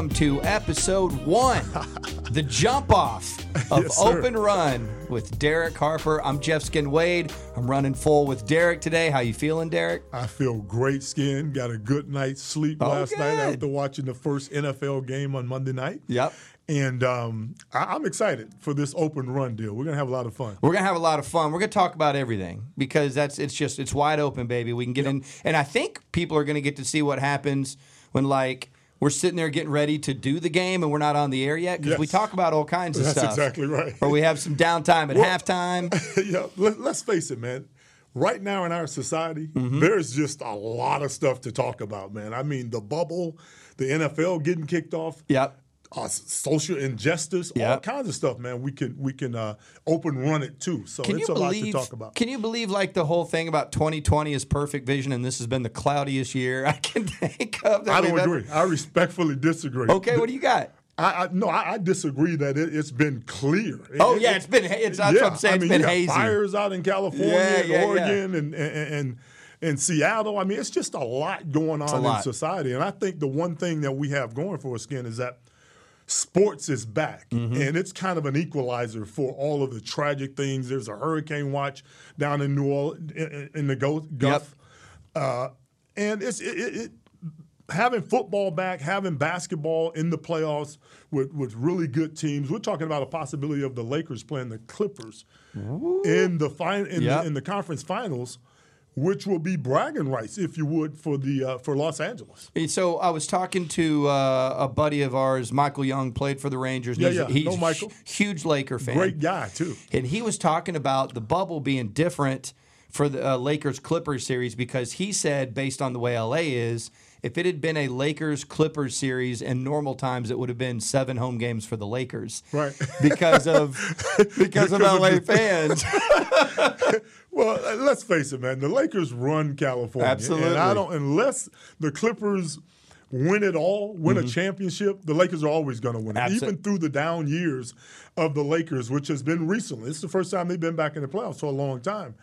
Welcome to episode one, the jump off of Yes. Open Run with Derek Harper. I'm Jeff Skin Wade. I'm running full with Derek today. How you feeling, Derek? I feel great skin. Got a good night's sleep Oh, last night after watching the first NFL game on Monday night. Yep. And um, I- I'm excited for this open run deal. We're gonna have a lot of fun. We're gonna have a lot of fun. We're gonna talk about everything because that's it's just it's wide open, baby. We can get in, and I think people are gonna get to see what happens when like we're sitting there getting ready to do the game and we're not on the air yet because we talk about all kinds of That's stuff. exactly right. Or we have some downtime at halftime. yeah, let, let's face it, man. Right now in our society, Mm-hmm. there's just a lot of stuff to talk about, man. I mean, the bubble, the NFL getting kicked off, Yep. Uh, social injustice, all kinds of stuff, man. We can we can uh, open run it too. So Can it's you a lot believe? to talk about. Can you believe like the whole thing about 2020 is perfect vision and this has been the cloudiest year I can think of? I don't we've ever- agree. I respectfully disagree. Okay, what do you got? I, I no, I, I disagree that it, it's been clear. Oh yeah, it- it's been it's that's yeah, what I'm saying. I mean, been you hazy. Fires out in California, Yeah, and yeah. Oregon, and and and and Seattle. I mean, it's just a lot going on in lot. society. And I think the one thing that we have going for us, Skin, is that sports is back, Mm-hmm. and it's kind of an equalizer for all of the tragic things. There's a hurricane watch down in New Orleans in, in the Gulf, Gulf. Uh, and it's it, it, it having football back, having basketball in the playoffs with, with really good teams. We're talking about a possibility of the Lakers playing the Clippers in the fin- in, Yep. the, in the conference finals, which will be bragging rights, if you would, for the uh, for Los Angeles. So I was talking to uh, a buddy of ours, Michael Young, played for the Rangers. Yeah, he's, yeah. he's Know Michael. huge Laker fan. Great guy too. And he was talking about the bubble being different for the uh, Lakers Clippers series because he said, based on the way LA is, if it had been a Lakers Clippers series in normal times, it would have been seven home games for the Lakers. Right. Because of because of Because of LA the- fans. Well, let's face it, man. The Lakers run California, Absolutely. And I don't unless the Clippers win it all, win a championship. The Lakers are always going to win it, Mm-hmm. Even through the down years of the Lakers, which has been recently. It's the first time they've been back in the playoffs for a long time,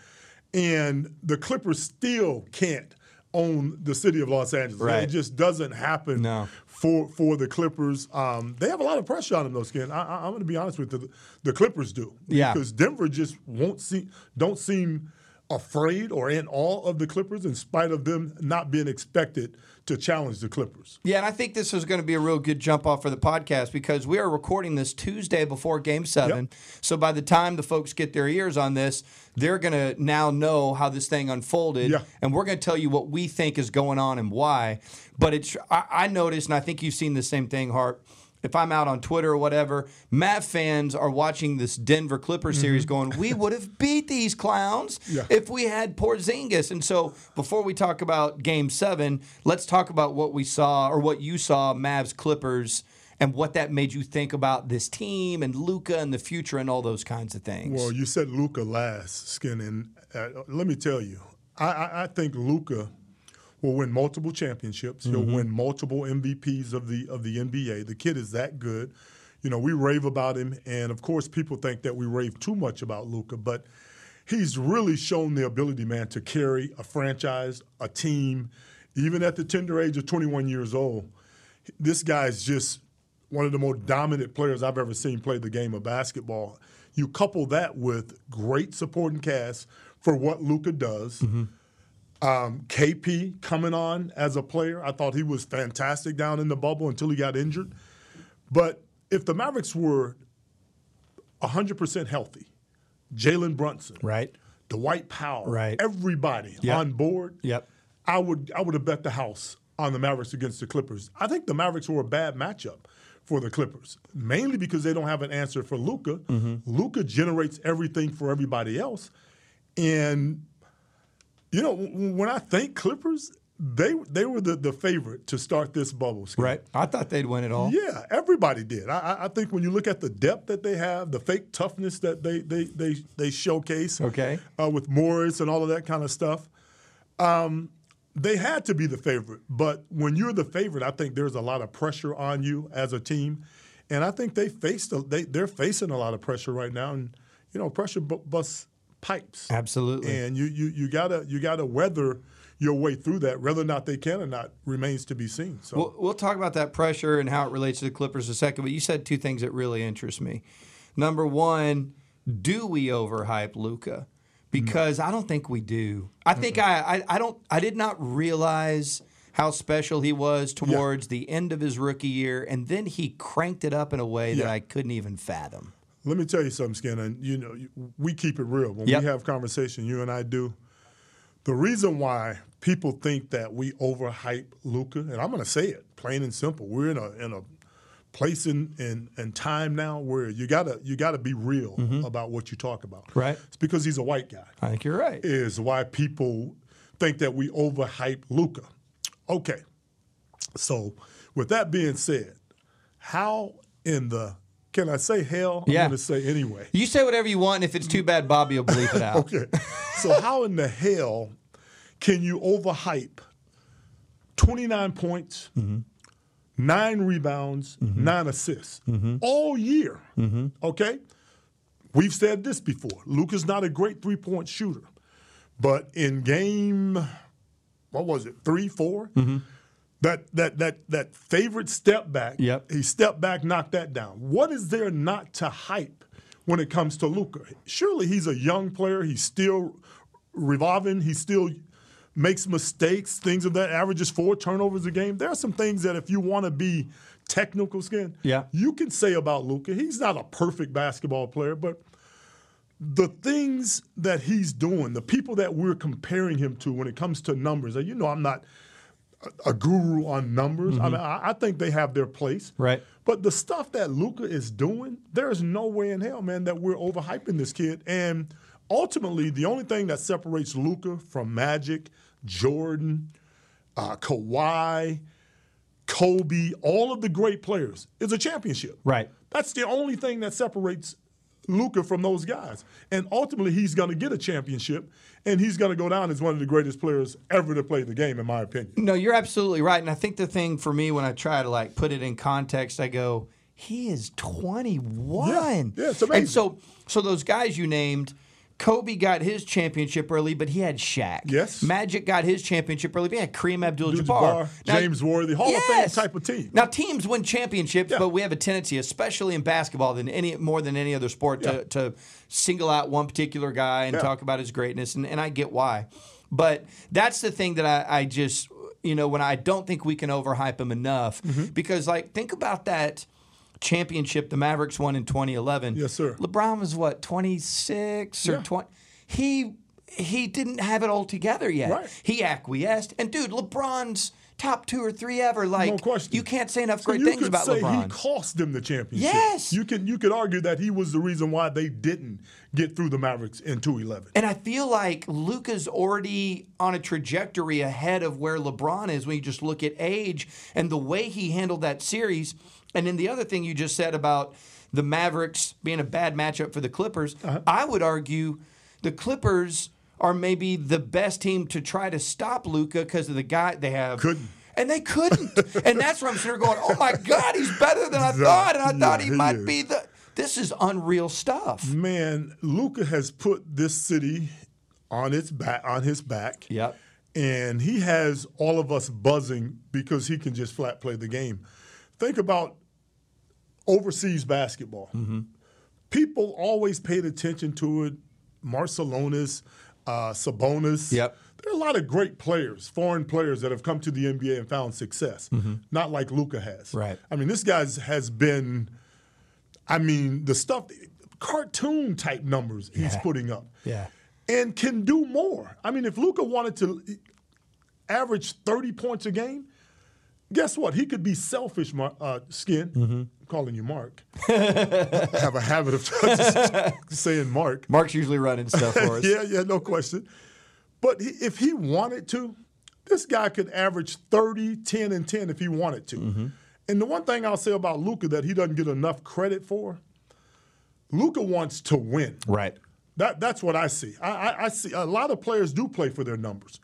and the Clippers still can't own the city of Los Angeles. Right. It just doesn't happen No. for for the Clippers. Um, they have a lot of pressure on them, though. Skin. I, I'm going to be honest with you. The, the Clippers do. Yeah. Because Denver just won't see, don't seem afraid or in awe of the Clippers, in spite of them not being expected to challenge the Clippers. Yeah, and I think this is going to be a real good jump off for the podcast because we are recording this Tuesday before Game Seven. So by the time the folks get their ears on this, they're going to now know how this thing unfolded, Yeah. and we're going to tell you what we think is going on and why. But it's I, I noticed, and I think you've seen the same thing, Harp. If I'm out on Twitter or whatever, Mavs fans are watching this Denver Clippers series going, we would have beat these clowns Yeah. if we had Porzingis. And so before we talk about game seven, let's talk about what we saw or what you saw Mavs Clippers and what that made you think about this team and Luka and the future and all those kinds of things. Well, you said Luka last, Skin, and uh, let me tell you, I, I, I think Luka will win multiple championships. He'll mm-hmm. win multiple MVPs of the of the NBA. The kid is that good. You know, we rave about him, and of course, people think that we rave too much about Luka, but he's really shown the ability, man, to carry a franchise, a team, even at the tender age of 21 years old. This guy's just one of the most dominant players I've ever seen play the game of basketball. You couple that with great supporting cast for what Luka does. Mm-hmm. Um, KP coming on as a player, I thought he was fantastic down in the bubble until he got injured. But if the Mavericks were 100% healthy, Jalen Brunson, right? Dwight Powell, Right. everybody Yep. on board, Yep. I would I would have bet the house on the Mavericks against the Clippers. I think the Mavericks were a bad matchup for the Clippers, mainly because they don't have an answer for Luka. Mm-hmm. Luka generates everything for everybody else, and you know when I think Clippers, they they were the, the favorite to start this bubble. Right. I thought they'd win it all. Yeah, everybody did. I, I- think when you look at the depth that they have, the fake toughness that they they they, they showcase, Okay. uh, with Morris and all of that kind of stuff, um, they had to be the favorite. But when you're the favorite, I think there's a lot of pressure on you as a team, and I think they faced a, they they're facing a lot of pressure right now, and you know pressure bu- busts pipes. Absolutely. And you you you gotta you gotta weather your way through that. Whether or not they can or not remains to be seen. So We'll, we'll talk about that pressure and how it relates to the Clippers in a second. But you said two things that really interest me. Number one, do we overhype Luka? Because I don't think we do. I think I, I I don't I did not realize how special he was towards the end of his rookie year, and then he cranked it up in a way that I couldn't even fathom. Let me tell you something, Skin, and you know we keep it real when Yep. we have conversation. You and I do. The reason why people think that we overhype Luka, and I'm going to say it plain and simple, we're in a in a place in, in, in time now where you gotta you gotta be real about what you talk about. Mm-hmm. Right. It's because he's a white guy. I think you're right. Is why people think that we overhype Luka. Okay. So with that being said, how in the can I say hell? Yeah. I'm going to say anyway. You say whatever you want. and If it's too bad, Bobby will bleep it out. Okay. so how in the hell can you overhype 29 points, mm-hmm. nine rebounds, mm-hmm. nine assists mm-hmm. all year? Okay. We've said this before. Luka's not a great three point shooter, but in game, what was it, three, 4 That that that that favorite step back. Yep. He stepped back, knocked that down. What is there not to hype when it comes to Luka? Surely he's a young player. He's still revolving. He still makes mistakes. Things of that averages four turnovers a game. There are some things that if you want to be technical skin, Yeah. you can say about Luka. He's not a perfect basketball player, but the things that he's doing, the people that we're comparing him to when it comes to numbers, you know, I'm not a, guru on numbers. I mean, I, I think they have their place. Right. But the stuff that Luka is doing, there is no way in hell, man, that we're overhyping this kid. And ultimately, the only thing that separates Luka from Magic, Jordan, uh, Kawhi, Kobe, all of the great players is a championship. Right. That's the only thing that separates Luka from those guys. And ultimately, he's going to get a championship, and he's going to go down as one of the greatest players ever to play the game, in my opinion. No, you're absolutely right. And I think the thing for me when I try to like put it in context, I go, he is 21. Yeah, yeah, it's amazing. And so so those guys you named, Kobe got his championship early, but he had Shaq. Yes. Magic got his championship early, but he had Kareem Abdul-Jabbar. Now- James Worthy, Hall of Fame type of team. Now teams win championships, Yeah. but we have a tendency, especially in basketball, than any more than any other sport, Yeah. to, to single out one particular guy and Yeah. talk about his greatness, and, and I get why. But that's the thing that I, I just you know when I don't think we can overhype him enough Mm-hmm. because like think about that championship the Mavericks won in 2011. Yes, sir. LeBron was what 26 or Yeah. 20. He he didn't have it all together yet. Right. He acquiesced, and dude, LeBron's top two or three ever. Like No question. you can't say enough So great things about say LeBron. he cost them the championship. Yes. You can you could argue that he was the reason why they didn't get through the Mavericks in 211. And I feel like Luka's already on a trajectory ahead of where LeBron is when you just look at age and the way he handled that series. And then the other thing you just said about the Mavericks being a bad matchup for the Clippers, Uh-huh. I would argue the Clippers are maybe the best team to try to stop Luka because of the guy they have. Couldn't. And they couldn't. and that's where I'm sitting going, oh my God, he's better than I thought. And I thought he he might is. be the. This is unreal stuff. Man, Luka has put this city on its back on his back. Yep. And he has all of us buzzing because he can just flat play the game. Think about overseas basketball. Mm-hmm. People always paid attention to it. Marciulionis, uh, Sabonis. Yep. There are a lot of great players, foreign players that have come to the NBA and found success. Not like Luka has. Mm-hmm. Right. I mean, this guy's has been. I mean, the stuff, cartoon type numbers he's Yeah. putting up Yeah. and can do more. I mean, if Luka wanted to average 30 points a game, guess what? He could be selfish, Mar- uh, Skin. I'm calling you Mark. I have a habit of saying Mark. Mark's usually running stuff for us. Yeah, yeah, no question. But he, if he wanted to, this guy could average 30, 10, and 10 if he wanted to. And the one thing I'll say about Luka that he doesn't get enough credit for, Luka wants to win. Right. That, that's what I see. I, I, I see a lot of players do play for their numbers.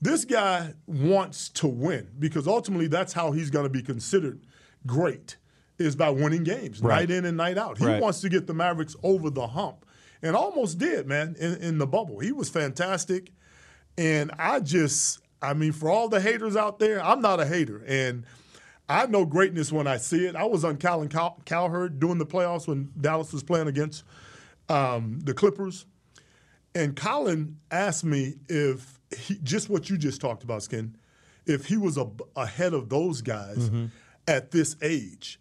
This guy wants to win because ultimately that's how he's going to be considered great is by winning games Right. night in and night out. He Right. wants to get the Mavericks over the hump and almost did, man, in, in the bubble. He was fantastic. And I just, I mean, for all the haters out there, I'm not a hater. And I know greatness when I see it. I was on Colin Cow- Cowherd doing the playoffs when Dallas was playing against um, the Clippers. And Colin asked me if he, just what you just talked about, Skin, if he was a, ahead of those guys mm-hmm. at this age.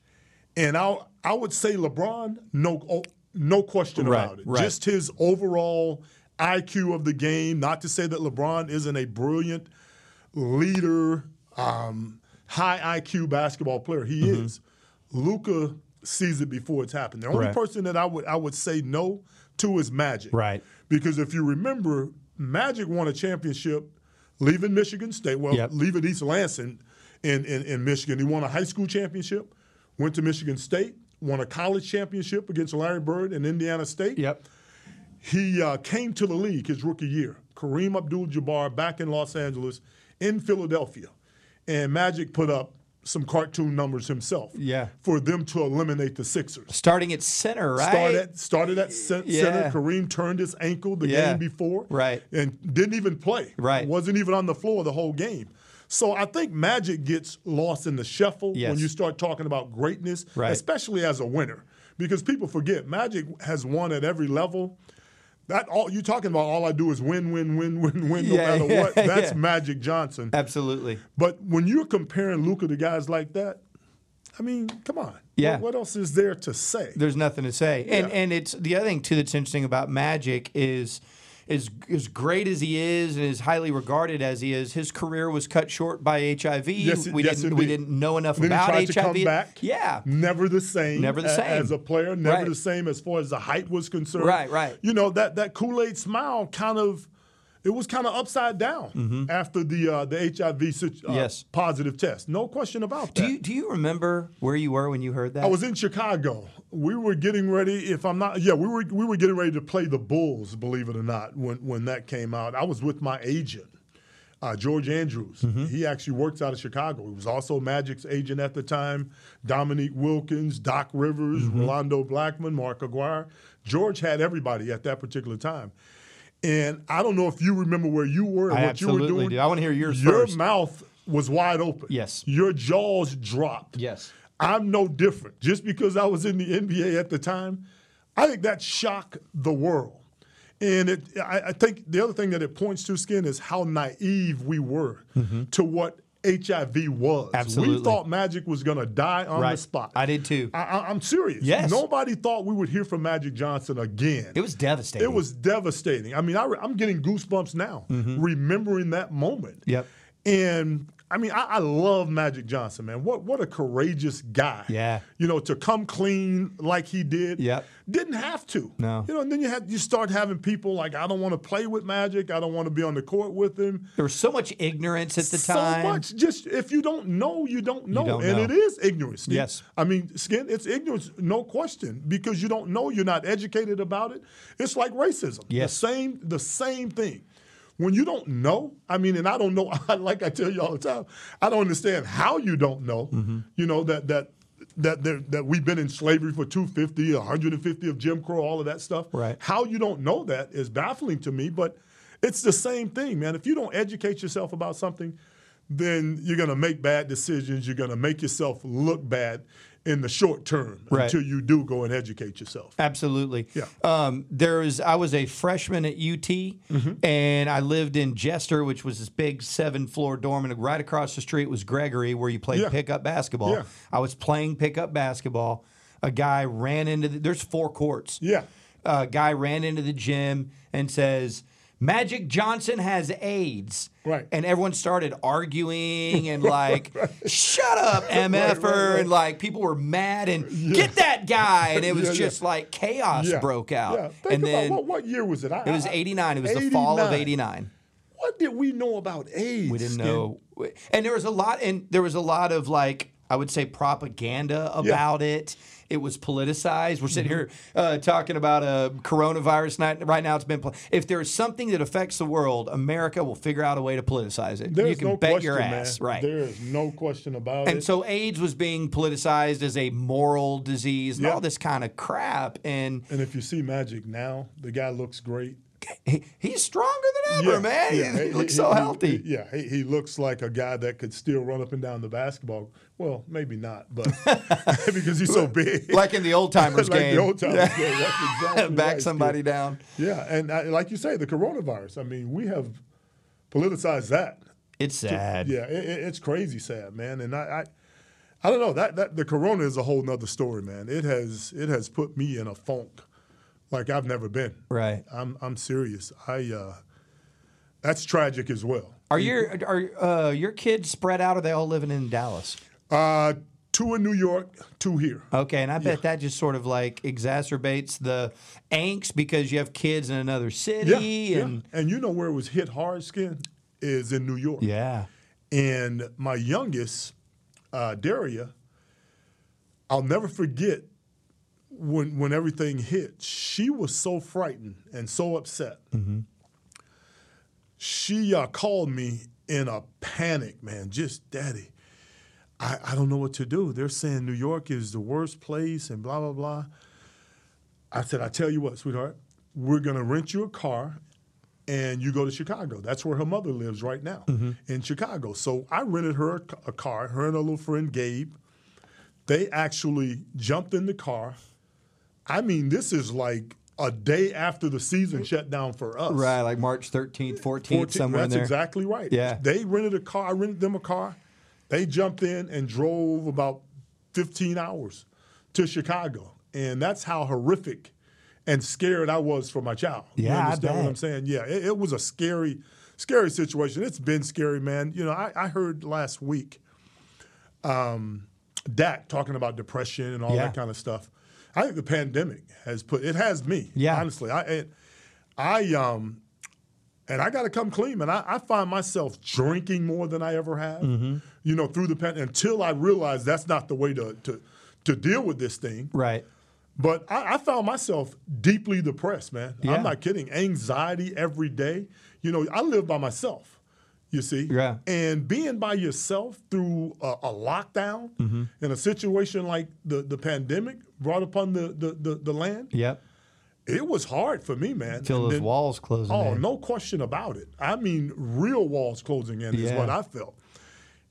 And I I would say LeBron, no no question right, about it. Right. Just his overall IQ of the game. Not to say that LeBron isn't a brilliant leader, um, high IQ basketball player. He mm-hmm. is. Luka sees it before it's happened. The only right. person that I would I would say no to is Magic. Right. Because if you remember, Magic won a championship leaving Michigan State, well, yep. leaving East Lansing in, in, in Michigan. He won a high school championship, went to Michigan State, won a college championship against Larry Bird in Indiana State. Yep. He uh, came to the league his rookie year. Kareem Abdul-Jabbar back in Los Angeles, in Philadelphia, and Magic put up some cartoon numbers himself. Yeah. For them to eliminate the Sixers. Starting at center, right? Started, started at center. Yeah. Kareem turned his ankle the yeah. game before. Right. And didn't even play. Right. Wasn't even on the floor the whole game. So I think Magic gets lost in the shuffle yes. when you start talking about greatness, right. especially as a winner. Because people forget Magic has won at every level. That all you talking about? All I do is win, win, win, win, win, no yeah, matter yeah, what. That's yeah. Magic Johnson. Absolutely. But when you're comparing Luka to guys like that, I mean, come on. Yeah. What, what, else is there to say? There's nothing to say. And and it's the other thing too that's interesting about Magic is as as great as he is and as highly regarded as he is, his career was cut short by HIV. Yes, we yes, didn't we didn't know enough then about he tried HIV. To come back, yeah, never the same. Never the same as a player. Never right. the same as far as the height was concerned. Right, right. You know that that Kool Aid smile kind of. It was kind of upside down mm-hmm. after the uh, the HIV uh, yes. positive test. No question about that. Do you do you remember where you were when you heard that? I was in Chicago. We were getting ready. If I'm not, yeah, we were we were getting ready to play the Bulls. Believe it or not, when when that came out, I was with my agent. Uh, George Andrews. Mm-hmm. He actually works out of Chicago. He was also Magic's agent at the time. Dominique Wilkins, Doc Rivers, mm-hmm. Rolando Blackman, Mark Aguirre. George had everybody at that particular time. And I don't know if you remember where you were and I what you were doing. Do. I want to hear yours Your first. mouth was wide open. Yes. Your jaws dropped. Yes. I'm no different. Just because I was in the NBA at the time, I think that shocked the world. And it, I, I think the other thing that it points to, Skin, is how naive we were mm-hmm. to what HIV was. Absolutely. We thought Magic was going to die on right. the spot. I did too. I, am serious. Yes. Nobody thought we would hear from Magic Johnson again. It was devastating. It was devastating. I mean, I, am getting goosebumps now mm-hmm. remembering that moment. Yep. And I mean, I, I, love Magic Johnson, man. What what a courageous guy. Yeah. You know, to come clean like he did. Yeah. Didn't have to. No. You know, and then you had you start having people like, I don't want to play with Magic. I don't want to be on the court with him. There was so much ignorance at the time. So much. Just if you don't know, you don't know. You don't and know. it is ignorance. Steve. Yes. I mean, skin, it's ignorance, no question. Because you don't know, you're not educated about it. It's like racism. Yes. The same, the same thing when you don't know, I mean, and I don't know, like I tell you all the time, I don't understand how you don't know, mm-hmm. you know, that that that that we've been in slavery for 250, 150 of Jim Crow, all of that stuff. Right. How you don't know that is baffling to me, but it's the same thing, man. If you don't educate yourself about something, then you're going to make bad decisions. You're going to make yourself look bad in the short term right. until you do go and educate yourself. Absolutely. Yeah. Um, there was I was a freshman at UT, mm-hmm. and I lived in Jester, which was this big seven floor dorm, and right across the street was Gregory, where you played Yeah. pickup basketball. Yeah. I was playing pickup basketball. A guy ran into the, there's four courts. Yeah. A guy ran into the gym and says. Magic Johnson has AIDS. Right. And everyone started arguing and like, shut up, MFer. right, right. Er, and like people were mad and get that guy. And it was Yeah, yeah. just like chaos Yeah. broke out. Yeah. And then what, what year was it? I, it was 89. It was the fall of 89. 89. What did we know about AIDS? We didn't Skin? know. And there was a lot, and there was a lot of like, I would say propaganda about it. It was politicized. We're sitting here uh, talking about a coronavirus night. Right now, it's been. Pol- if there's something that affects the world, America will figure out a way to politicize it. There's you can no bet question, your man. ass, right? There is no question about And it. And so AIDS was being politicized as a moral disease and Yeah. all this kind of crap. And and if you see Magic now, the guy looks great. He, he's stronger than ever, man. He, he looks so healthy. yeah, he, he looks like a guy that could still run up and down the basketball. Well, maybe not, but because he's so big. like in the old timers like game. the old timers game. That's exactly Back right, somebody down. Yeah, and uh, like you say, the coronavirus. I mean, we have politicized that. It's sad. Yeah, it- it's crazy sad, man. And I, I, I don't know that that the corona is a whole nother story, man. It has it has put me in a funk like I've never been. Right. I'm I'm serious. I uh, that's tragic as well. Are your are uh, your kids spread out? Or are they all living in Dallas? Uh, two in New York, two here. Okay, and I bet that just sort of like exacerbates the angst because you have kids in another city Yeah, yeah. and And you know where it was hit hard, skin is in New York. yeah. And my youngest, uh, Daria, I'll never forget when when everything hit. She was so frightened and so upset. She uh, called me in a panic, man. Just, Daddy, I, I don't know what to do. They're saying New York is the worst place and blah blah blah. I said, I tell you what, sweetheart, we're gonna rent you a car and you go to Chicago. That's where her mother lives right now in Chicago. So I rented her a car, her and her little friend Gabe. They actually jumped in the car. I mean, this is like a day after the season shut down for us. Right, like March 13th, 14th, 14 somewhere in that's exactly right. Yeah. They rented a car. I rented them a car. They jumped in and drove about 15 hours to Chicago. And that's how horrific and scared I was for my child. You Yeah, I understand what. I'm saying? Yeah, it, it was a scary, scary situation. It's been scary, man. You know, I, I heard last week um, Dak talking about depression and all Yeah. that kind of stuff. I think the pandemic has put it has me. Yeah. honestly, I it, I um and I got to come clean, man. I, I find myself drinking more than I ever have. Mm-hmm. You know, through the pandemic until I realized that's not the way to to to deal with this thing. Right. But I, I found myself deeply depressed, man. Yeah. I'm not kidding. Anxiety every day. You know, I live by myself. You see, Yeah. and being by yourself through a, a lockdown Mm-hmm. in a situation like the, the pandemic brought upon the, the, the, the land, Yep. it was hard for me, man. And those then- walls closing Oh, in. no question about it. I mean, real walls closing in is what I felt.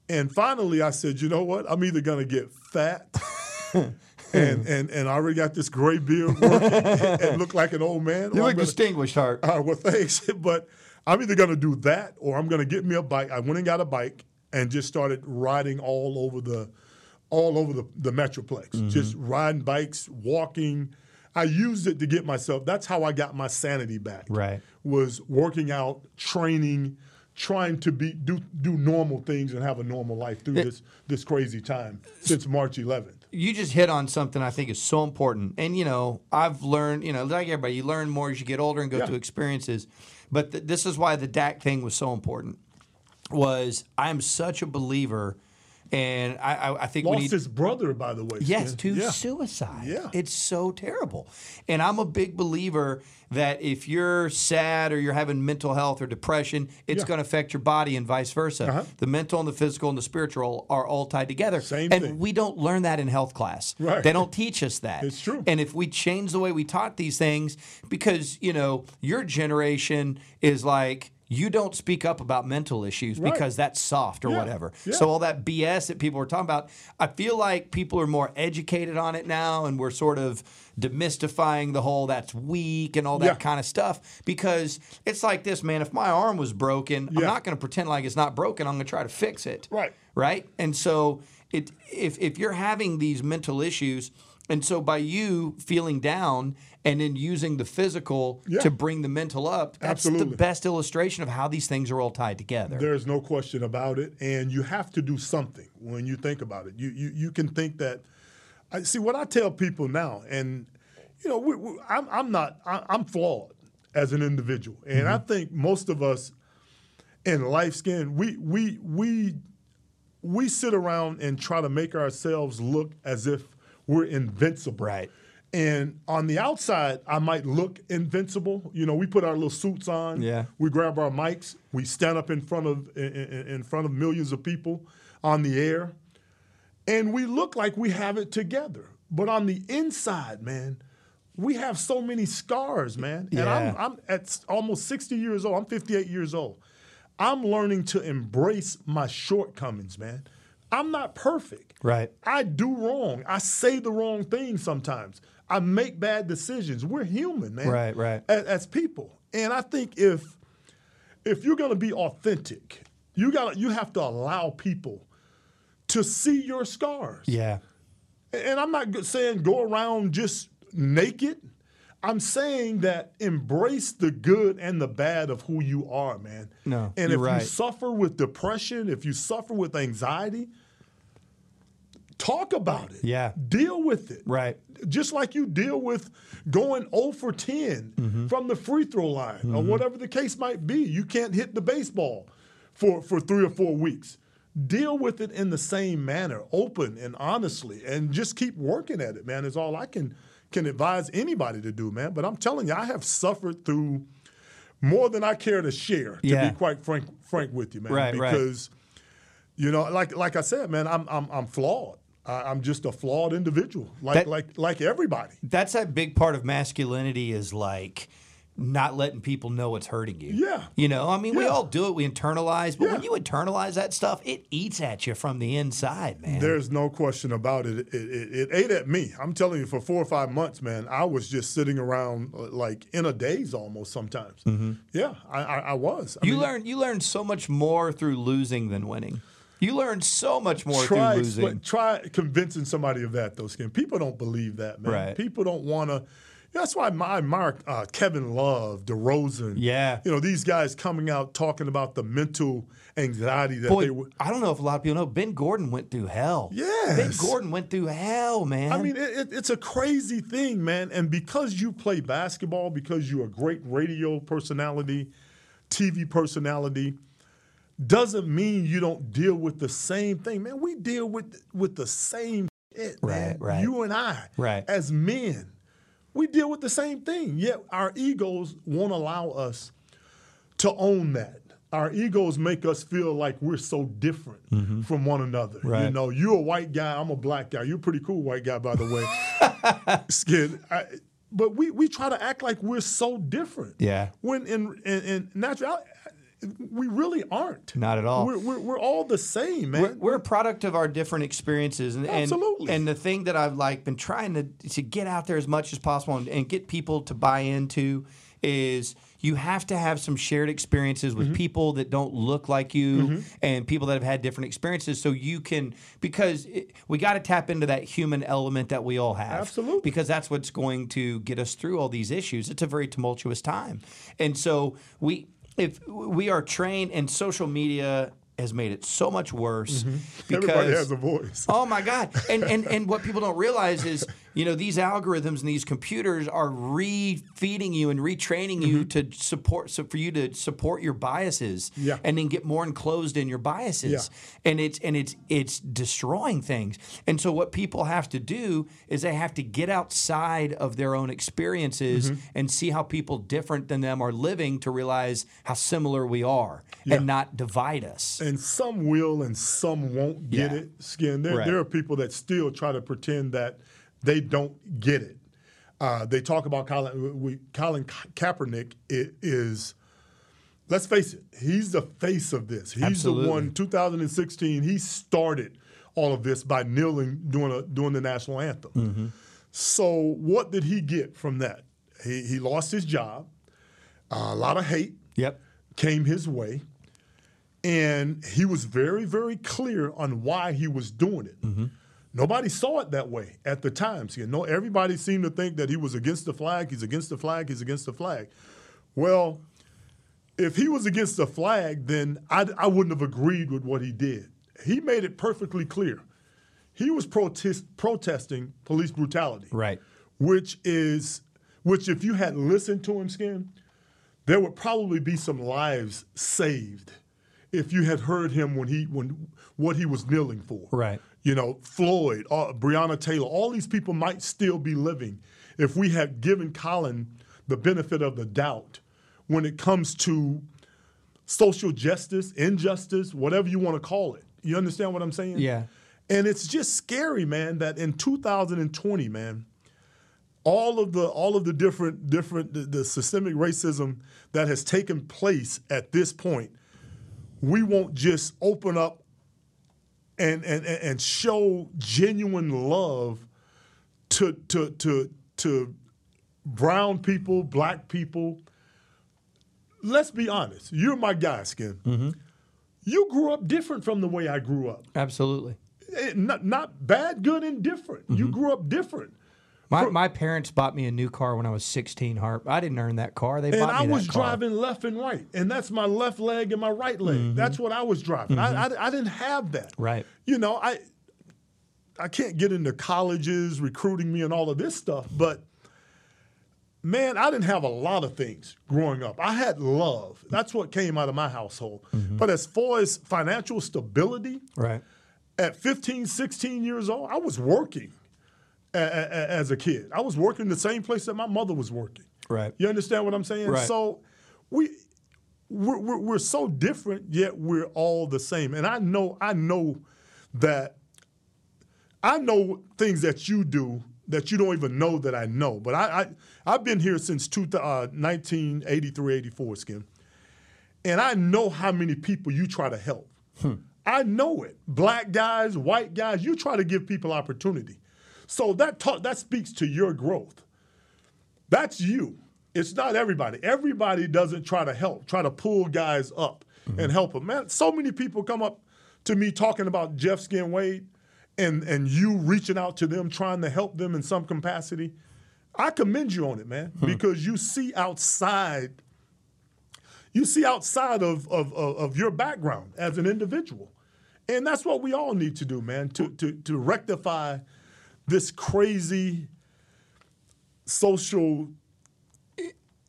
And finally, I said, you know what? I'm either to get fat. and, and and I already got this gray beard working and look like an old man. You look gonna- distinguished, Harp. all right, well, thanks. But I'm either going to do that or I'm going to get me a bike. I went and got a bike and just started riding all over the all over the, the metroplex. Mm-hmm. Just riding bikes, walking. I used it to get myself. That's how I got my sanity back. Right. Was working out, training, trying to be do do normal things and have a normal life through this this crazy time since March 11th. you just hit on something I think is so important. And you know, I've learned, you know, like everybody, you learn more as you get older and go Yeah. through experiences. But th- this is why the Dak thing was so important. Was I am such a believer, and I, I, I think we Lost need. his brother, by the way. Yes, to yeah. suicide. Yeah. It's so terrible. And I'm a big believer that if you're sad or you're having mental health or depression, it's Yeah. going to affect your body and vice versa. Uh-huh. The mental and the physical and the spiritual are all tied together. Same and thing. we don't learn that in health class. Right. They don't teach us that. It's true. And if we change the way we taught these things, because, you know, your generation is like, you don't speak up about mental issues Right. because that's soft or Yeah. whatever. Yeah. So all that BS that people are talking about, I feel like people are more educated on it now, and we're sort of demystifying the whole that's weak and all that Yeah. kind of stuff. Because it's like this, man. If my arm was broken, I'm not going to pretend like it's not broken. I'm going to try to fix it. Right. Right. And so it if if you're having these mental issues. And so, by you feeling down and then using the physical Yeah. to bring the mental up, that's the best illustration of how these things are all tied together. There's no question about it, and you have to do something when you think about it. You you, you can think that. I see what I tell people now, and you know, we, we, I'm I'm not I, I'm flawed as an individual, and I mm-hmm. think most of us in life skin we we we we sit around and try to make ourselves look as if we're invincible. Right. And on the outside, I might look invincible. You know, we put our little suits on. Yeah. We grab our mics. We stand up in front of in, in front of millions of people on the air, and we look like we have it together. But on the inside, man, we have so many scars, man. And Yeah. I'm, I'm at almost 60 years old. I'm 58 years old. I'm learning to embrace my shortcomings, man. I'm not perfect. Right. I do wrong. I say the wrong thing sometimes. I make bad decisions. We're human, man. Right, right. As, as people. And I think if if you're going to be authentic, you got you have to allow people to see your scars. Yeah. And I'm not saying go around just naked. I'm saying that embrace the good and the bad of who you are, man. No, and if right. you suffer with depression, if you suffer with anxiety, talk about it. Yeah. Deal with it. Right. Just like you deal with going 0 for 10 Mm-hmm. from the free throw line or whatever the case might be. You can't hit the baseball for, for three or four weeks. Deal with it in the same manner, open and honestly, and just keep working at it, man, is all I can can advise anybody to do, man. But I'm telling you, I have suffered through more than I care to share, to Yeah. be quite frank frank with you, man. Right, right. because you know, like like I said, man, I'm I'm I'm flawed. I, I'm just a flawed individual, like That- like like everybody. That's that big part of masculinity is like not letting people know it's hurting you. Yeah. You know, I mean, we all do it. We internalize, but when you internalize that stuff, it eats at you from the inside, man. There's no question about it. It, it. it ate at me. I'm telling you, for four or five months, man, I was just sitting around uh, like in a daze almost sometimes. Yeah, I, I, I was. I Mm-hmm. you mean, learn you learn so much more through losing than winning. You learn so much more try through losing. try convincing somebody of that though, Skin. People don't believe that, man. Right. People don't want to. That's why I admire uh, Kevin Love, DeRozan. Yeah. You know these guys coming out talking about the mental anxiety that they were. I don't know if a lot of people know. Ben Gordon went through hell. Yes. Ben Gordon went through hell, man. I mean, it, it, it's a crazy thing, man. And because you play basketball, because you're a great radio personality, TV personality, doesn't mean you don't deal with the same thing, man. We deal with with the same shit, man. Right, right. You and I, Right. as men, we deal with the same thing. Yet our egos won't allow us to own that. Our egos make us feel like we're so different from one another. You Mm-hmm. Know, you're a white guy, I'm a black guy. You're a pretty cool white guy, by the way. Skin. I, but we, we try to act like we're so different. Yeah. When in in, in natural, we really aren't. Not at all. We're, we're, we're all the same, man. we're, we're a product of our different experiences, and and, Absolutely. and the thing that I've like been trying to to get out there as much as possible and, and get people to buy into is you have to have some shared experiences Mm-hmm. with people that don't look like you and people that have had different experiences so you can because it, we got to tap into that human element that we all have Absolutely. because that's what's going to get us through all these issues it's a very tumultuous time and so we if we are trained and social media has made it so much worse because Mm-hmm. Everybody has a voice. Oh my God! And and and what people don't realize is, you know, these algorithms and these computers are re-feeding you and retraining you to support, so for you to support your biases, Mm-hmm. Yeah. and then get more enclosed in your biases, Yeah. and it's and it's it's destroying things. And so what people have to do is they have to get outside of their own experiences Mm-hmm. and see how people different than them are living to realize how similar we are, Yeah. and not divide us. and some will and some won't get it. Skin. There, Right. there are people that still try to pretend that they don't get it. Uh, they talk about Colin. We, Colin Ka- Kaepernick is. Let's face it. He's the face of this. He's Absolutely. the one. 2016. He started all of this by kneeling doing a doing the national anthem. Mm-hmm. So what did he get from that? He he lost his job. a lot of hate Yep. came his way, and he was very, very clear on why he was doing it. Nobody saw it that way at the time. See, no, everybody seemed to think that he was against the flag. He's against the flag. He's against the flag. Well, if he was against the flag, then I, I wouldn't have agreed with what he did. He made it perfectly clear. He was protest, protesting police brutality Right. which is which if you had listened to him skin there would probably be some lives saved if you had heard him when he when what he was kneeling for Right. You know floyd uh, breonna taylor all these people might still be living if we had given colin the benefit of the doubt when it comes to social justice injustice whatever you want to call it you understand what i'm saying Yeah. and it's just scary, man, that in 2020, man, all of the all of the different different the, the systemic racism that has taken place at this point, we won't just open up and and and show genuine love to to to to brown people, black people. Let's be honest. You're my guy, Skin. You grew up different from the way I grew up. Absolutely. Eh, Not, not bad, good, and different. You grew up different. My, my parents bought me a new car when I was 16, Harp. I didn't earn that car. They And bought me I that was car. driving left and right. And that's my left leg and my right leg. Mm-hmm. That's what I was driving. I, mm-hmm. I, I didn't have that. Right. You know, I I can't get into colleges recruiting me and all of this stuff, but man, I didn't have a lot of things growing up. I had love. That's what came out of my household. Mm-hmm. But as far as financial stability, Right. at 15, 16 years old, I was working as a kid. I was working the same place that my mother was working. Right. You understand what I'm saying? Right. So we we're, we're, we're so different, yet we're all the same. And I know I know that I know things that you do that you don't even know that I know. But I, I I've been here since two, uh, 1983, 84, Skin. And I know how many people you try to help. I know it. Black guys, white guys, you try to give people opportunity. So that ta- that speaks to your growth. That's you. It's not everybody. Everybody doesn't try to help, try to pull guys up and mm-hmm. help them. Man, so many people come up to me talking about Jeff Skin Wade and, and you reaching out to them, trying to help them in some capacity. I commend you on it, man, hmm. because you see outside you see outside of, of, of, of your background as an individual. And that's what we all need to do, man, to, to, to rectify this crazy social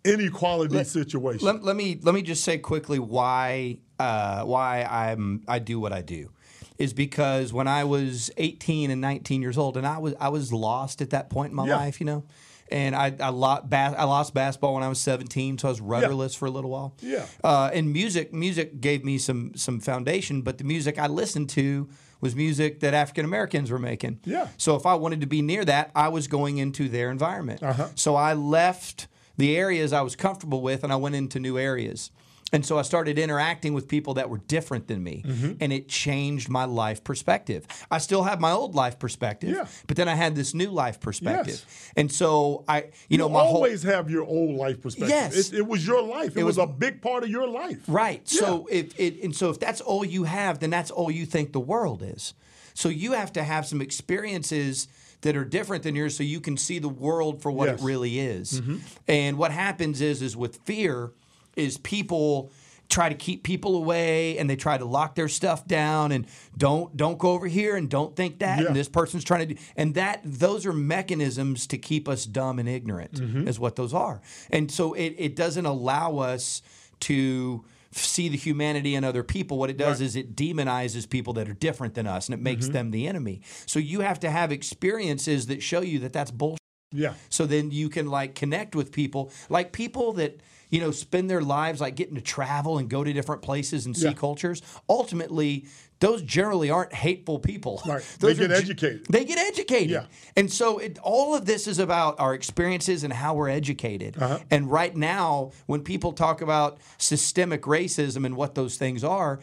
inequality situation. Let, let me let me just say quickly why uh, why I'm I do what I do is because when I was 18 and 19 years old and I was I was lost at that point in my Yeah. life, you know. And I I, lo- bas- I lost basketball when I was 17, so I was rudderless for a little while. Yeah. Uh, and music music gave me some some foundation, but the music I listened to was music that African Americans were making. Yeah. So if I wanted to be near that, I was going into their environment. Uh-huh. So I left the areas I was comfortable with and I went into new areas. And so I started interacting with people that were different than me, Mm-hmm. and it changed my life perspective. I still have my old life perspective, Yeah. but then I had this new life perspective. Yes. And so I, you, you know, my whole always have your old life perspective. Yes. It, it was your life. It, was, was- a big part of your life. Right. So if it and so if that's all you have, then that's all you think the world is. So you have to have some experiences that are different than yours so you can see the world for what Yes. Mm-hmm. it really is. And what happens is is with fear is people try to keep people away and they try to lock their stuff down and don't don't go over here and don't think that Yeah. and this person's trying to do and that those are mechanisms to keep us dumb and ignorant Mm-hmm. is what those are and so it, it doesn't allow us to see the humanity in other people what it does Right. is it demonizes people that are different than us and it makes them the enemy so you have to have experiences that show you that that's bullshit Yeah. so then you can like connect with people like people that you know spend their lives like getting to travel and go to different places and see Yeah. cultures ultimately those generally aren't hateful people Right. They get are educated. they get educated Yeah. and so it, all of this is about our experiences and how we're educated Uh-huh. and right now when people talk about systemic racism and what those things are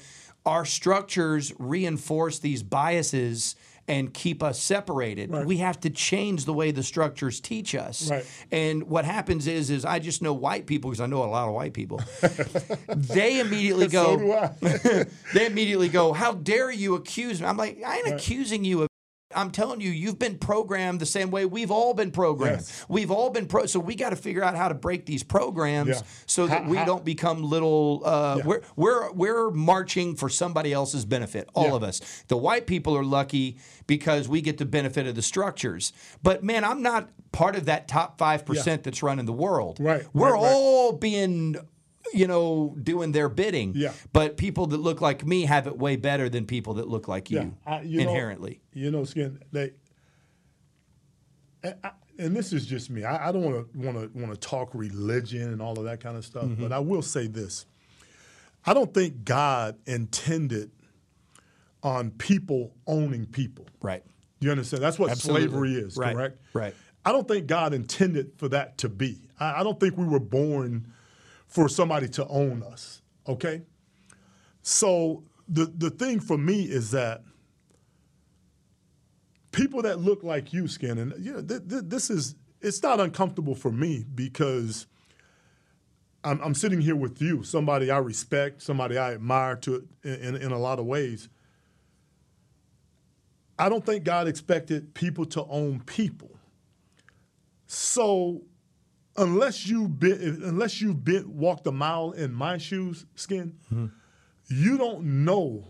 our structures reinforce these biases and keep us separated. Right. We have to change the way the structures teach us. Right. And what happens is, is I just know white people because I know a lot of white people. they immediately go. So they immediately go, "How dare you accuse me?" I'm like, "I ain't accusing you of." I'm telling you, you've been programmed the same way we've all been programmed. Yes. We've all been pro. So we got to figure out how to break these programs Yeah. so that How- we how- don't become little. Uh, Yeah. We're we're we're marching for somebody else's benefit. All Yeah. of us. The white people are lucky because we get the benefit of the structures. But man, I'm not part of that top five percent that's running the world. Right, We're right, right. all being. You know, doing their bidding. Yeah. But people that look like me have it way better than people that look like you, Yeah, I- you know- inherently. you know, skin. They, and, I, and this is just me. I, I don't want to want to want to talk religion and all of that kind of stuff, Mm-hmm. but I will say this: I don't think God intended on people owning people. right. You understand? That's what Absolutely. slavery is, Right, correct? right. I don't think God intended for that to be. I, I don't think we were born for somebody to own us. Okay. So the the thing for me is that people that look like you, Skin, and you know, th- th- this is it's not uncomfortable for me because I'm, I'm, sitting here with you, somebody I respect, somebody I admire to in, in, in a lot of ways. I don't think God expected people to own people. So unless you've been unless you've been walked a mile in my shoes, skin, mm-hmm. you don't know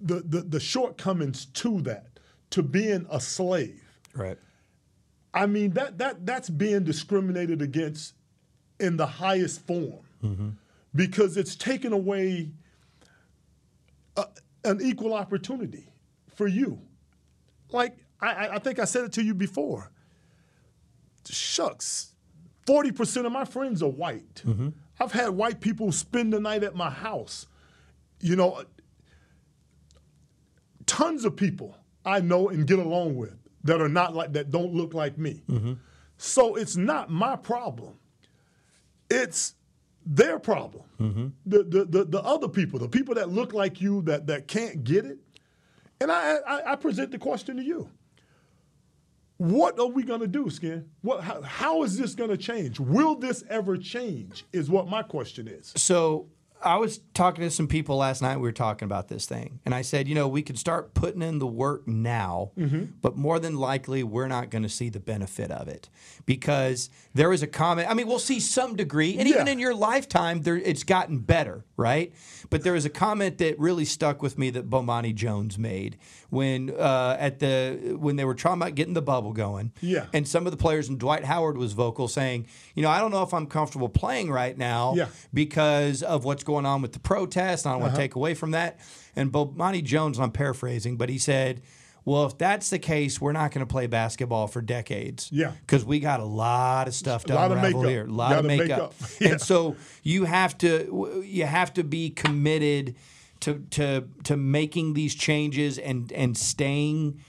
the, the the shortcomings to that, to being a slave. Right. I mean that that that's being discriminated against in the highest form mm-hmm. because it's taken away a, an equal opportunity for you. Like I, I think I said it to you before. Shucks, forty percent of my friends are white. Mm-hmm. I've had white people spend the night at my house. You know, tons of people I know and get along with that are not like that don't look like me. Mm-hmm. So it's not my problem. It's their problem. Mm-hmm. The, the, the the other people, the people that look like you that that can't get it. And I I, I present the question to you. What are we going to do, Skin? What, how, how is this going to change? Will this ever change? Is what my question is. So I was talking to some people last night. We were talking about this thing, and I said, you know, we could start putting in the work now, mm-hmm. but more than likely, we're not going to see the benefit of it because there is a comment. I mean, we'll see some degree, and yeah. even in your lifetime, there it's gotten better, right? But there was a comment that really stuck with me that Bomani Jones made when uh, at the when they were trying about getting the bubble going. Yeah. And some of the players and Dwight Howard was vocal saying, you know, I don't know if I'm comfortable playing right now yeah. because of what's going on with the protest. I don't want to uh-huh. take away from that. And Bomani Jones, I'm paraphrasing, but he said, well, if that's the case, we're not going to play basketball for decades. Yeah. Because we got a lot of stuff to unravel here. A lot of makeup. Yeah. And so you have to you have to be committed to to to making these changes and and staying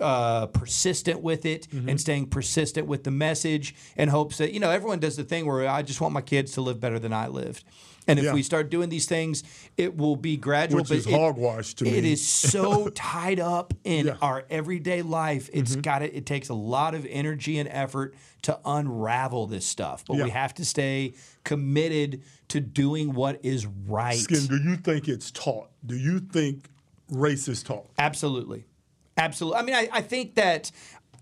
uh, persistent with it mm-hmm. and staying persistent with the message in hopes that you know everyone does the thing where I just want my kids to live better than I lived. And if yeah. we start doing these things, it will be gradual. Which is it, hogwash to it me. It is so tied up in yeah. our everyday life. It's mm-hmm. got it. It takes a lot of energy and effort to unravel this stuff, but yeah. we have to stay committed to doing what is right. Skin, do you think it's taught? Do you think race is taught? Absolutely, absolutely. I mean, I, I think that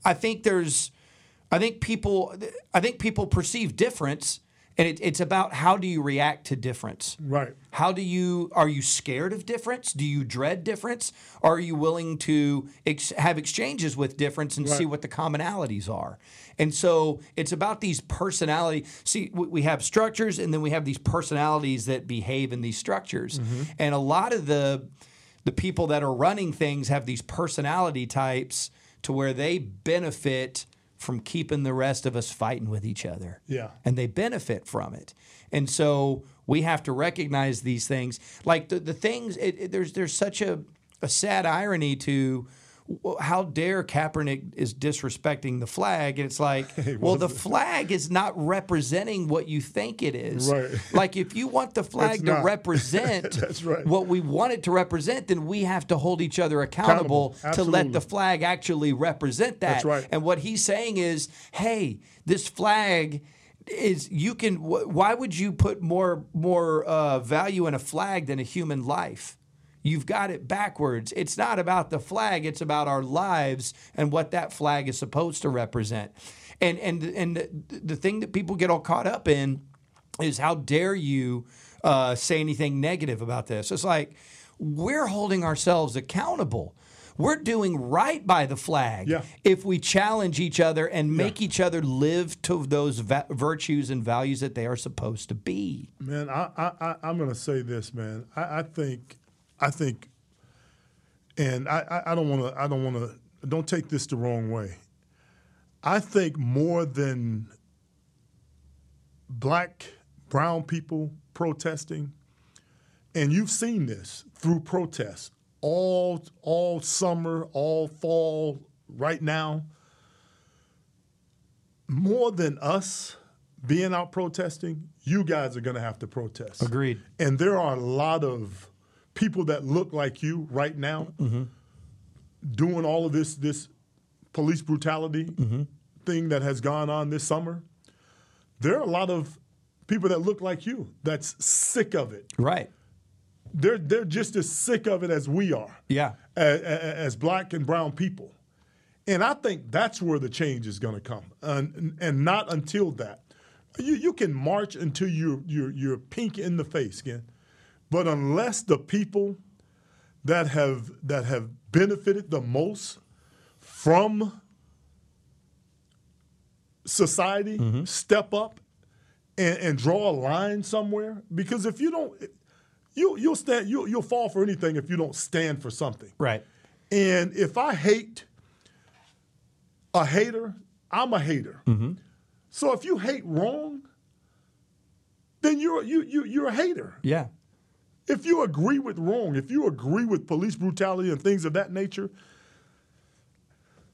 I think there's, I think people, I think people perceive difference and it, it's about how do you react to difference right how do you are you scared of difference do you dread difference are you willing to ex- have exchanges with difference and right. see what the commonalities are and so it's about these personality see we have structures and then we have these personalities that behave in these structures mm-hmm. and a lot of the the people that are running things have these personality types to where they benefit from keeping the rest of us fighting with each other. Yeah. And they benefit from it. And so we have to recognize these things. Like the, the things, it, it, there's, there's such a, a sad irony to how dare Kaepernick is disrespecting the flag? And it's like, well, the flag is not representing what you think it is. Right. Like, if you want the flag to represent right. what we want it to represent, then we have to hold each other accountable, accountable. to let the flag actually represent that. That's right. And what he's saying is, hey, this flag is you can why would you put more more uh, value in a flag than a human life You've got it backwards. It's not about the flag, it's about our lives and what that flag is supposed to represent. And and and the, the thing that people get all caught up in is how dare you uh, say anything negative about this? It's like we're holding ourselves accountable. We're doing right by the flag yeah. if we challenge each other and make yeah. each other live to those va- virtues and values that they are supposed to be. Man, I, I, I'm going to say this, man. I, I think I think, and I, I don't want to, I don't want to, don't take this the wrong way. I think more than black, brown people protesting, and you've seen this through protests all all summer, all fall, right now. more than us being out protesting, you guys are going to have to protest. Agreed. And there are a lot of people that look like you right now mm-hmm. doing all of this this police brutality mm-hmm. thing that has gone on this summer. There are a lot of people that look like you that's sick of it. Right. They're they're just as sick of it as we are Yeah. as, as black and brown people. And I think that's where the change is going to come, and, and not until that. You, you can march until you're, you're, you're pink in the face again, but unless the people that have that have benefited the most from society mm-hmm. step up and, and draw a line somewhere, because if you don't, you you'll stand you you'll fall for anything if you don't stand for something. Right. And if I hate a hater, I'm a hater. Mm-hmm. So if you hate wrong, then you're you you you're a hater. Yeah. If you agree with wrong, if you agree with police brutality and things of that nature,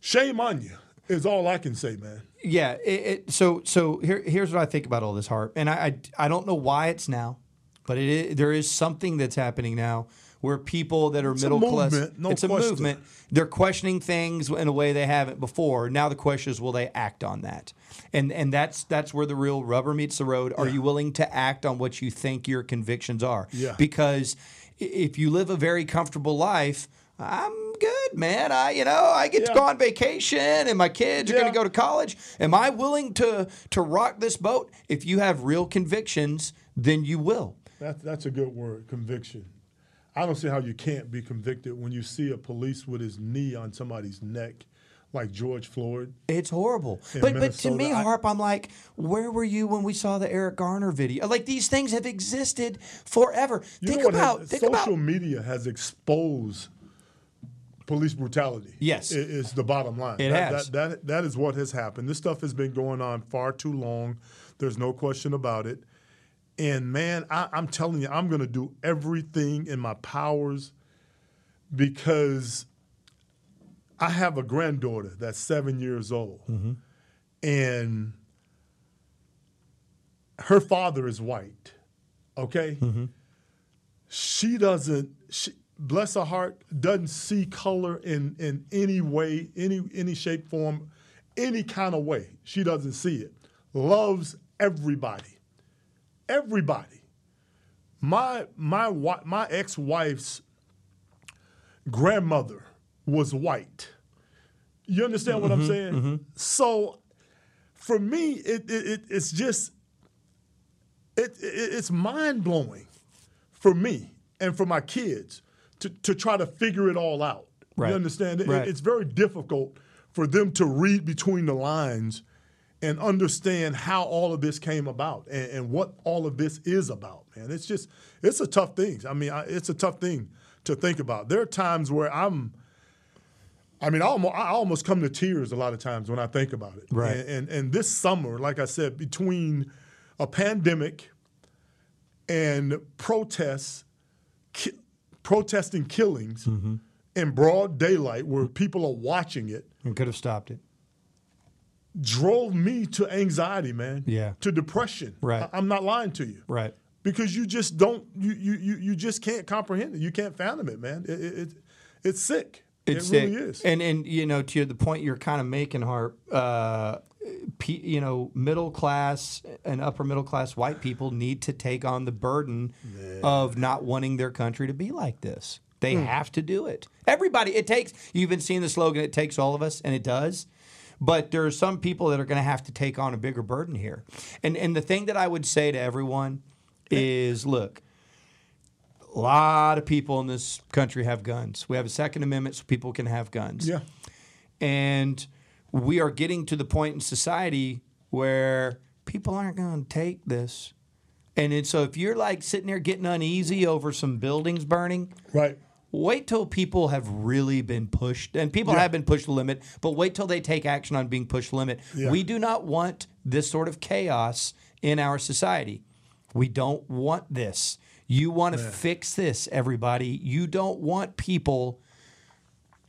shame on you. Is all I can say, man. Yeah. It, it, so so here here's what I think about all this, Harp, and I I, I don't know why it's now, but it is, there is something that's happening now where people that are a middle class, no it's a movement. They're questioning things in a way they haven't before. Now the question is, will they act on that? And and that's that's where the real rubber meets the road. Are you willing to act on what you think your convictions are? Yeah. Because if you live a very comfortable life. I'm good, man. I, you know, I get to go on vacation, and my kids are going to go to college. Am I willing to to rock this boat? If you have real convictions, then you will. That, that's a good word, conviction. I don't see how you can't be convicted when you see a police with his knee on somebody's neck, like George Floyd. It's horrible. But but to me, Harp, I'm like, where were you when we saw the Eric Garner video? Like these things have existed forever. You think about has, think social about media has exposed police brutality. Yes. is the bottom line. It that, has. That, that, that is what has happened. This stuff has been going on far too long. There's no question about it. And man, I, I'm telling you, I'm going to do everything in my powers because I have a granddaughter that's seven years old, mm-hmm. and her father is white. Okay, mm-hmm. she doesn't. She, bless her heart, doesn't see color in in any way, any any shape, form, any kind of way. She doesn't see it. Loves everybody, everybody. My my my ex wife's grandmother was white. You understand what I'm mm-hmm, saying? Mm-hmm. So for me, it, it, it it's just it, it it's mind blowing for me and for my kids to, to try to figure it all out. Right. You understand? It- it's very difficult for them to read between the lines and understand how all of this came about and, and what all of this is about, man. It's just, it's a tough thing. I mean, I, it's a tough thing to think about. There are times where I'm, I mean, I almost, I almost come to tears a lot of times when I think about it. Right. And, and, and this summer, like I said, between a pandemic and protests, ki- protesting killings Mm-hmm. in broad daylight where people are watching it, and could have stopped it. Drove me to anxiety, man. Yeah. To depression. Right. I, am not lying to you. Right. Because you just don't, you, you, you, you just can't comprehend it. You can't fathom it, man. It, it, it- it's sick. It's it really sick. is. And and you know to the point you're kind of making, Harp. Uh, pe- you know, middle class and upper middle class white people need to take on the burden of not wanting their country to be like this. They Hmm. have to do it. Everybody, it takes. You've been seeing the slogan. It takes all of us, and it does. But there are some people that are going to have to take on a bigger burden here. And and the thing that I would say to everyone is, look, a lot of people in this country have guns. We have a Second Amendment so people can have guns. yeah. And we are getting to the point in society where people aren't going to take this. And then, so if you're like sitting there getting uneasy over some buildings burning, Right. Wait till people have really been pushed. And people Yeah. have been pushed to the limit, but wait till they take action on being pushed to the limit. Yeah. We do not want this sort of chaos in our society. We don't want this. You want to fix this, everybody. You don't want people,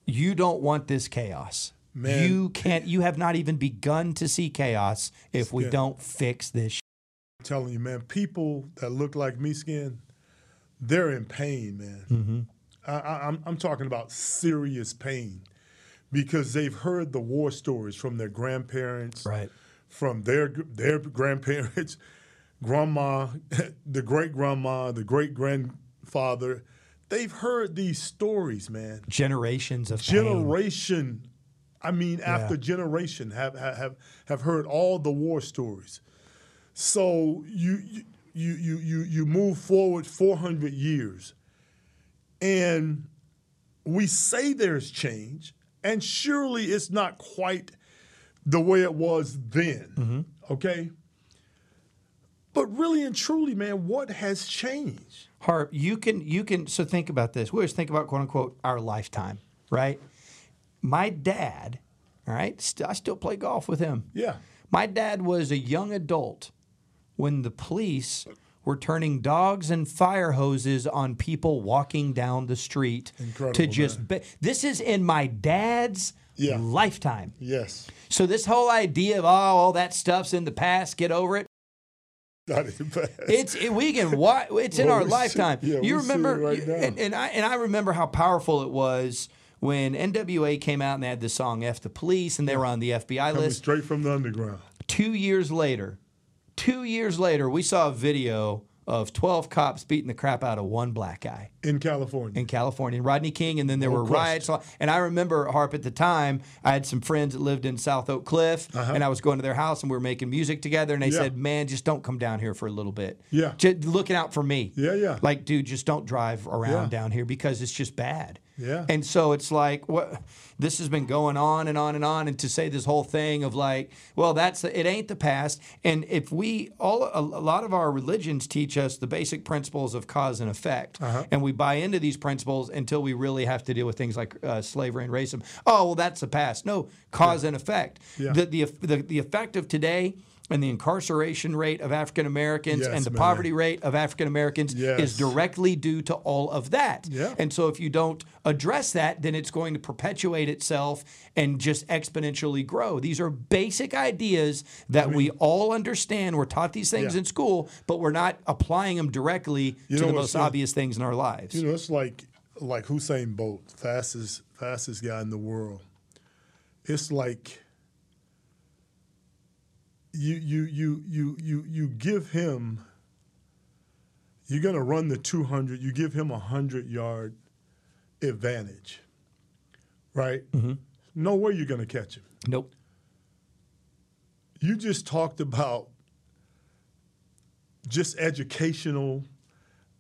you don't want this chaos. Man. You can't. You have not even begun to see chaos if we don't fix this. I'm telling you, man, people that look like me skin, they're in pain, man. Mm-hmm. I, I, I'm, I'm talking about serious pain because they've heard the war stories from their grandparents, Right. from their their grandparents, grandma, the great grandma, the great grandfather. They've heard these stories, man. Generations of pain. Generation, I mean, after generation, have have have heard all the war stories. So you you you you you move forward 400 years, and we say there's change, and surely it's not quite the way it was then. Mm-hmm. Okay. But really and truly, man, what has changed? Harp, you can you can so think about this. We always think about quote unquote our lifetime, right? My dad, all right, st- I still play golf with him. Yeah. My dad was a young adult when the police were turning dogs and fire hoses on people walking down the street to just ba- this is in my dad's Yeah. lifetime. Yes. So this whole idea of oh all that stuff's in the past, get over it. Not in the past. It's it, we can It's in Well, our we see- lifetime. yeah, you remember, right and, and I and I remember how powerful it was when NWA came out and they had the song "F the Police" and they were on the FBI Coming list. straight from the underground. Two years later, two years later, we saw a video of twelve cops beating the crap out of one black guy in California. in California, Rodney King, and then there No were riots. And I remember Harp at the time. I had some friends that lived in South Oak Cliff, and I was going to their house, and we were making music together. And they Uh-huh. Yeah. said, "Man, just don't come down here for a little bit. Yeah. just looking out for me. Yeah, yeah. Like, dude, just don't drive around Yeah. down here because it's just bad. Yeah. And so it's like, what? This has been going on and on and on, and to say this whole thing of like, well, that's it ain't the past. And if we all, a, a lot of our religions teach us the basic principles of cause and effect, Uh-huh. and we buy into these principles until we really have to deal with things like uh, slavery and racism. Oh, well, that's the past. No, cause and effect. Yeah. The, the the the effect of today. And the incarceration rate of African Americans Yes, and the man. poverty rate of African Americans Yes. is directly due to all of that. Yeah. And so if you don't address that, then it's going to perpetuate itself and just exponentially grow. These are basic ideas that we all understand. We're taught these things Yeah. in school, but we're not applying them directly You to the most obvious things in our lives. You know, it's like like Usain Bolt, fastest fastest guy in the world. It's like you you you you you you give him you're gonna run the 200 you give him a 100 yard advantage right? No way you're gonna catch him. Nope. you just talked about just educational,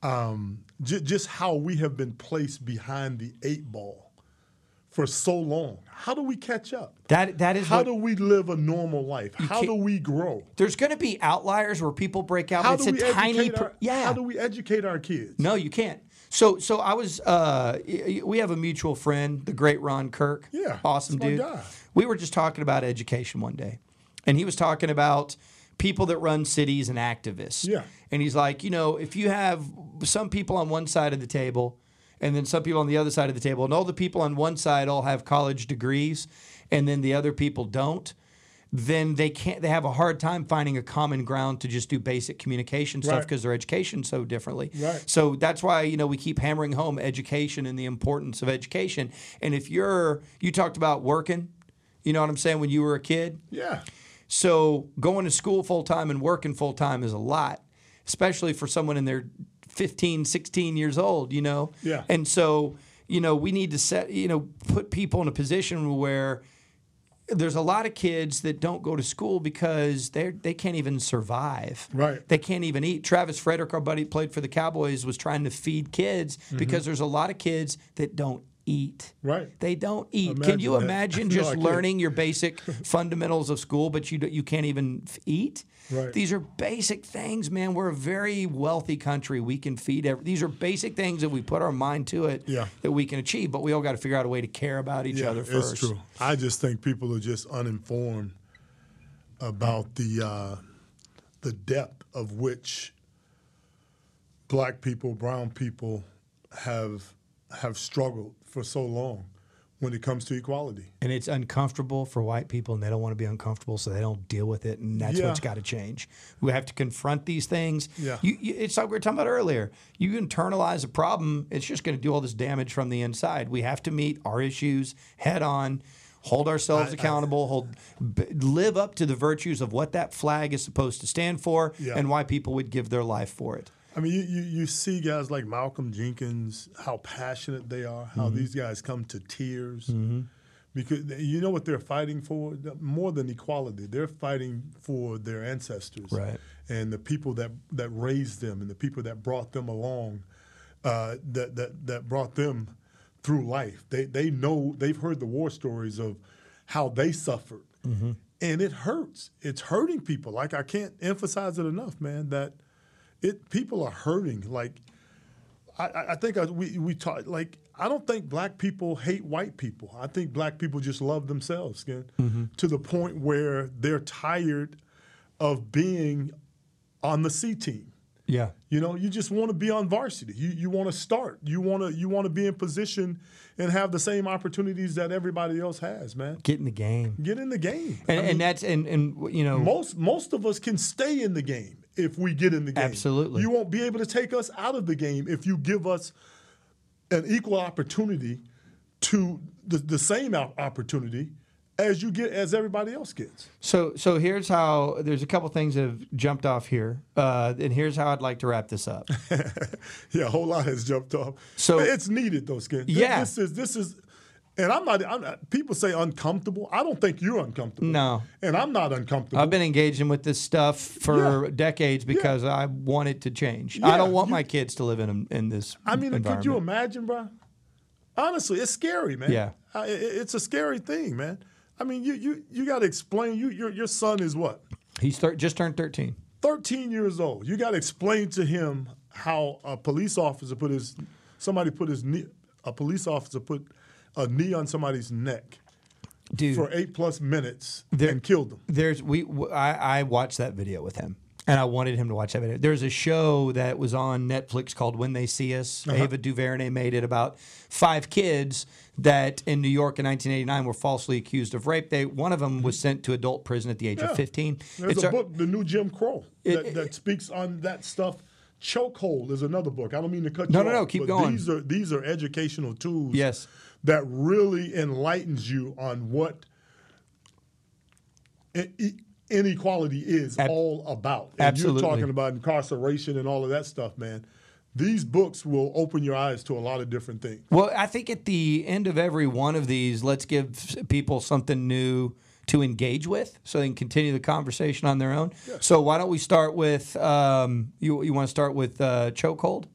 um, j- just how we have been placed behind the eight ball for so long. How do we catch up? That that is How do we live a normal life? How do we grow? there's going to be outliers where people break out. How but do it's we a tiny, our, yeah. How do we educate our kids? No, you can't. So, so I was. Uh, we have a mutual friend, the great Ron Kirk. Yeah, awesome dude. guy. We were just talking about education one day, and he was talking about people that run cities and activists. Yeah. and he's like, you know, if you have some people on one side of the table, and then some people on the other side of the table, and all the people on one side all have college degrees, and then the other people don't. Then they can't. They have a hard time finding a common ground to just do basic communication stuff Right. because their education so differently. Right. So that's why you know we keep hammering home education and the importance of education. And if you're you talked about working, you know what I'm saying when you were a kid. Yeah. So going to school full time and working full time is a lot, especially for someone in their 15, 16 years old, you know? Yeah. And so, you know, we need to set, you know, put people in a position where there's a lot of kids that don't go to school because they they can't even survive. Right. They can't even eat. Travis Frederick, our buddy, played for the Cowboys, was trying to feed kids Mm-hmm. because there's a lot of kids that don't eat. Right. They don't eat. Can you Imagine imagine that. Just can't. learning your basic fundamentals of school, but you you can't even f- eat? Right. These are basic things, man. We're a very wealthy country. We can feed. Every, these are basic things that we put our mind to it Yeah. that we can achieve. But we all got to figure out a way to care about each Yeah, other first. it's true. I just think people are just uninformed about the uh, the depth of which black people, brown people have have struggled for so long. When it comes to equality. And it's uncomfortable for white people, and they don't want to be uncomfortable, so they don't deal with it. And that's Yeah. what's got to change. We have to confront these things. Yeah. You, you, it's like we were talking about earlier. You internalize a problem, it's just going to do all this damage from the inside. We have to meet our issues head on. Hold ourselves I- I- accountable. hold, b- live up to the virtues of what that flag is supposed to stand for, Yeah. and why people would give their life for it. I mean, you, you, you see guys like Malcolm Jenkins, how passionate they are, how Mm-hmm. these guys come to tears. Because you know what they're fighting for? More than equality, they're fighting for their ancestors Right. and the people that, that raised them and the people that brought them along, uh, that, that, that brought them through life. They, they know, they've heard the war stories of how they suffered. And it hurts. It's hurting people. Like, I can't emphasize it enough, man, that it people are hurting. Like, I- I, think I, we we talk like I don't think black people hate white people. I think black people just love themselves, Skin, mm-hmm. to the point where they're tired of being on the C team. Yeah. You know, you just want to be on varsity. You you want to start. You want to you want to be in position and have the same opportunities that everybody else has, man. Get in the game. Get in the game. And, I mean, and that's and and you know most most of us can stay in the game if we get in the game. Absolutely. You won't be able to take us out of the game if you give us an equal opportunity to the, the same opportunity as you get as everybody else gets. So, so here's how. There's a couple things that have jumped off here, uh, and here's how I'd like to wrap this up. Yeah, a whole lot has jumped off. So- it's needed though, Skin. Yeah. This is this is and I'm not, I'm not people say uncomfortable. I don't think you're uncomfortable. No. And I'm not uncomfortable. I've been engaging with this stuff for Yeah. decades because I want it to change. I don't want you- my kids to live in in this. I mean, could you imagine, bro? Honestly, it's scary, man. Yeah. Uh, it- it's a scary thing, man. I mean, you you you got to explain. You your your son is what? He's thir- just turned 13. 13 years old. You got to explain to him how a police officer put his somebody put his knee a police officer put a knee on somebody's neck Dude, for 8 plus minutes There- and killed them. There's we w- I, I watched that video with him, and I wanted him to watch that video. There's a show that was on Netflix called When They See Us. Uh-huh. Ava DuVernay made it about five kids that in New York in 1989 were falsely accused of rape. They one of them was sent to adult prison at the age Yeah. of 15. There's It's a a- book, The New Jim Crow, It- that, it- speaks on that stuff. Chokehold is another book. I don't mean to cut No, you no, off. no, keep but going. These are these are educational tools. Yes. That really enlightens you on what inequality is Ab- all about. And Absolutely. you're talking about incarceration and all of that stuff, man. These books will open your eyes to a lot of different things. Well, I think at the end of every one of these, let's give people something new to engage with so they can continue the conversation on their own. So why don't we start with um, you? You want to start with uh, chokehold?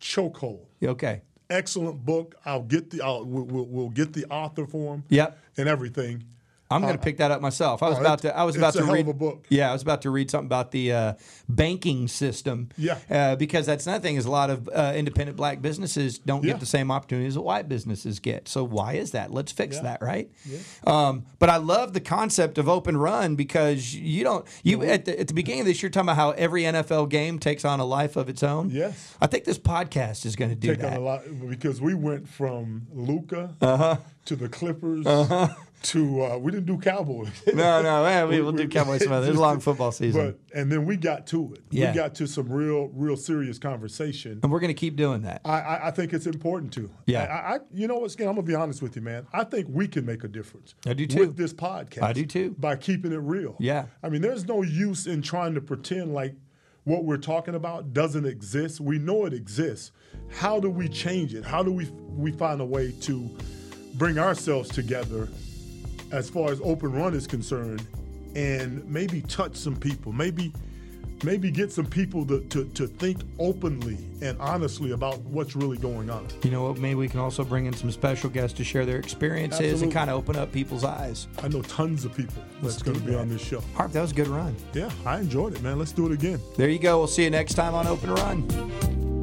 Chokehold. Okay. Excellent book. I'll get the. I'll, we'll, we'll, get the author for him. Yep. And everything. I'm going to pick that up myself. I was oh, about to. I was about to read a book. Yeah, I was about to read something about the uh, banking system. Yeah. Uh, because that's another thing is a lot of uh, independent black businesses don't Yeah. get the same opportunities that white businesses get. So why is that? Let's fix Yeah. that, right? Um, but I love the concept of open run because you don't. You at the, at the beginning of this, you're talking about how every NFL game takes on a life of its own. Yes. I think this podcast is going to do Take on that. a lot because we went from Luka Uh-huh. to the Clippers to uh, we didn't do Cowboys. No, no, man, we will do Cowboys some other. It's a long football season, But and then we got to it. Yeah. We got to some real, real serious conversation. and we're going to keep doing that. I, I, I think it's important to. Yeah. I, I you know what, Skin, I'm gonna be honest with you, man. I think we can make a difference. I do too. With this podcast. I do too. By keeping it real. Yeah. I mean, there's no use in trying to pretend like what we're talking about doesn't exist. We know it exists. How do we change it? How do we we find a way to bring ourselves together as far as open run is concerned and maybe touch some people, maybe maybe get some people to, to, to think openly and honestly about what's really going on. You know what? Maybe we can also bring in some special guests to share their experiences and kind of open up people's eyes. I know tons of people that's going to be that. on this show. Harp, that was a good run. Yeah, I enjoyed it, man. Let's do it again. There you go. We'll see you next time on Open Run.